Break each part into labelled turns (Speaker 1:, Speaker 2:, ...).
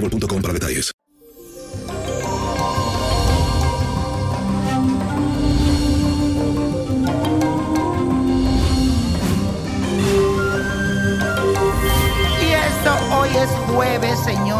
Speaker 1: boostmobile.com para detalles.
Speaker 2: Y eso, hoy es jueves,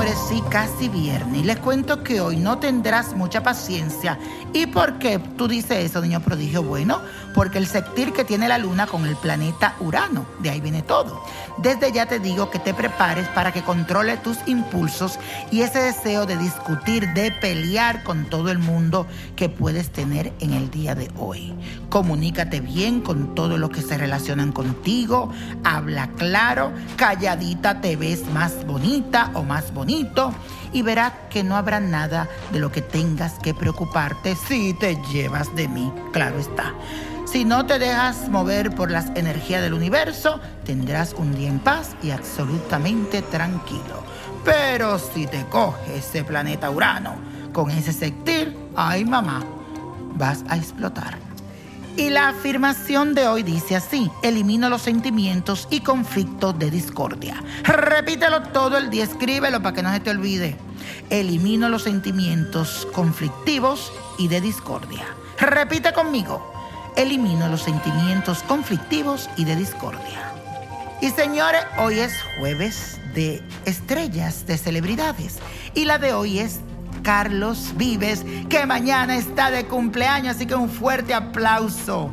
Speaker 2: y casi viernes. Les cuento que hoy no tendrás mucha paciencia. ¿Y por qué tú dices eso, niño prodigio? Bueno, porque el sectir que tiene la luna con el planeta Urano, de ahí viene todo. Desde ya te digo que te prepares para que controle tus impulsos y ese deseo de discutir, de pelear con todo el mundo que puedes tener en el día de hoy. Comunícate bien con todos los que se relacionan contigo, habla claro, calladita te ves más bonita o más y verás que no habrá nada de lo que tengas que preocuparte si te llevas de mí, claro está. Si no te dejas mover por las energías del universo, tendrás un día en paz y absolutamente tranquilo. Pero si te coge ese planeta Urano con ese sectir, ay mamá, vas a explotar. Y la afirmación de hoy dice así, elimino los sentimientos y conflictos de discordia. Repítelo todo el día, escríbelo para que no se te olvide. Elimino los sentimientos conflictivos y de discordia. Repite conmigo, elimino los sentimientos conflictivos y de discordia. Y señores, hoy es jueves de estrellas, de celebridades. Y la de hoy es Carlos Vives, que mañana está de cumpleaños, así que un fuerte aplauso.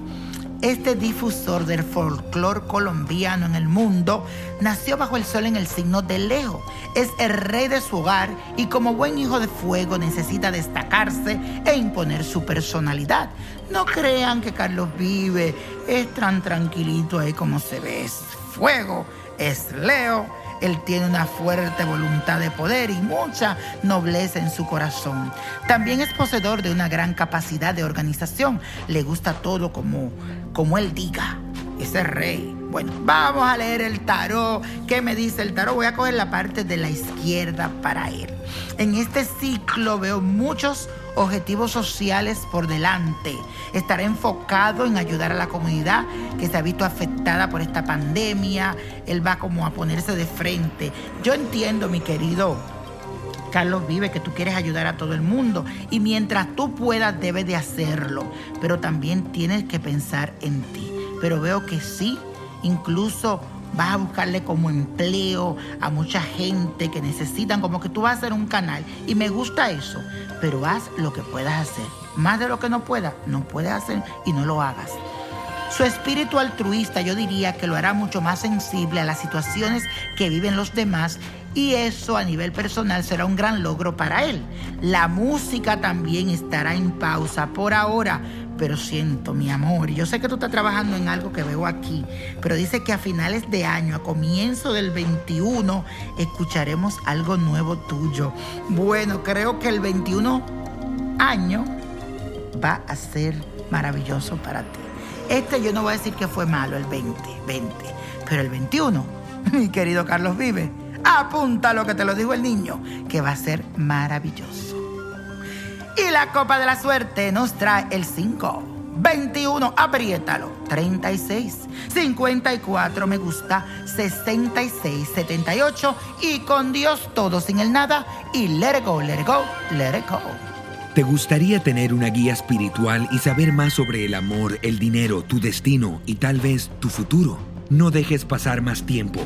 Speaker 2: Este difusor del folclore colombiano en el mundo nació bajo el sol en el signo de Leo. Es el rey de su hogar y como buen hijo de fuego necesita destacarse e imponer su personalidad. No crean que Carlos Vive es tan tranquilito ahí como se ve. Es fuego, es Leo él tiene una fuerte voluntad de poder y mucha nobleza en su corazón. También es poseedor de una gran capacidad de organización. Le gusta todo como, como él diga. Ese rey. Bueno, vamos a leer el tarot. ¿Qué me dice el tarot? Voy a coger la parte de la izquierda para él. En este ciclo veo muchos objetivos sociales por delante. Estará enfocado en ayudar a la comunidad que se ha visto afectada por esta pandemia. Él va como a ponerse de frente. Yo entiendo, mi querido Carlos vive que tú quieres ayudar a todo el mundo y mientras tú puedas debes de hacerlo, pero también tienes que pensar en ti. Pero veo que sí, incluso vas a buscarle como empleo a mucha gente que necesitan, como que tú vas a hacer un canal. Y me gusta eso, pero haz lo que puedas hacer. Más de lo que no puedas, no puedes hacer y no lo hagas. Su espíritu altruista yo diría que lo hará mucho más sensible a las situaciones que viven los demás y eso a nivel personal será un gran logro para él. La música también estará en pausa por ahora, pero siento, mi amor, yo sé que tú estás trabajando en algo que veo aquí, pero dice que a finales de año, a comienzo del 21, escucharemos algo nuevo tuyo. Bueno, creo que el 21 año va a ser maravilloso para ti. Este yo no voy a decir que fue malo, el 20, 20, pero el 21, mi querido Carlos Vive, apunta lo que te lo dijo el niño, que va a ser maravilloso. Y la copa de la suerte nos trae el 5, 21, apriétalo, 36, 54, me gusta, 66, 78 y con Dios todo sin el nada y let it go, let it go, let it go.
Speaker 3: ¿Te gustaría tener una guía espiritual y saber más sobre el amor, el dinero, tu destino y tal vez tu futuro? No dejes pasar más tiempo.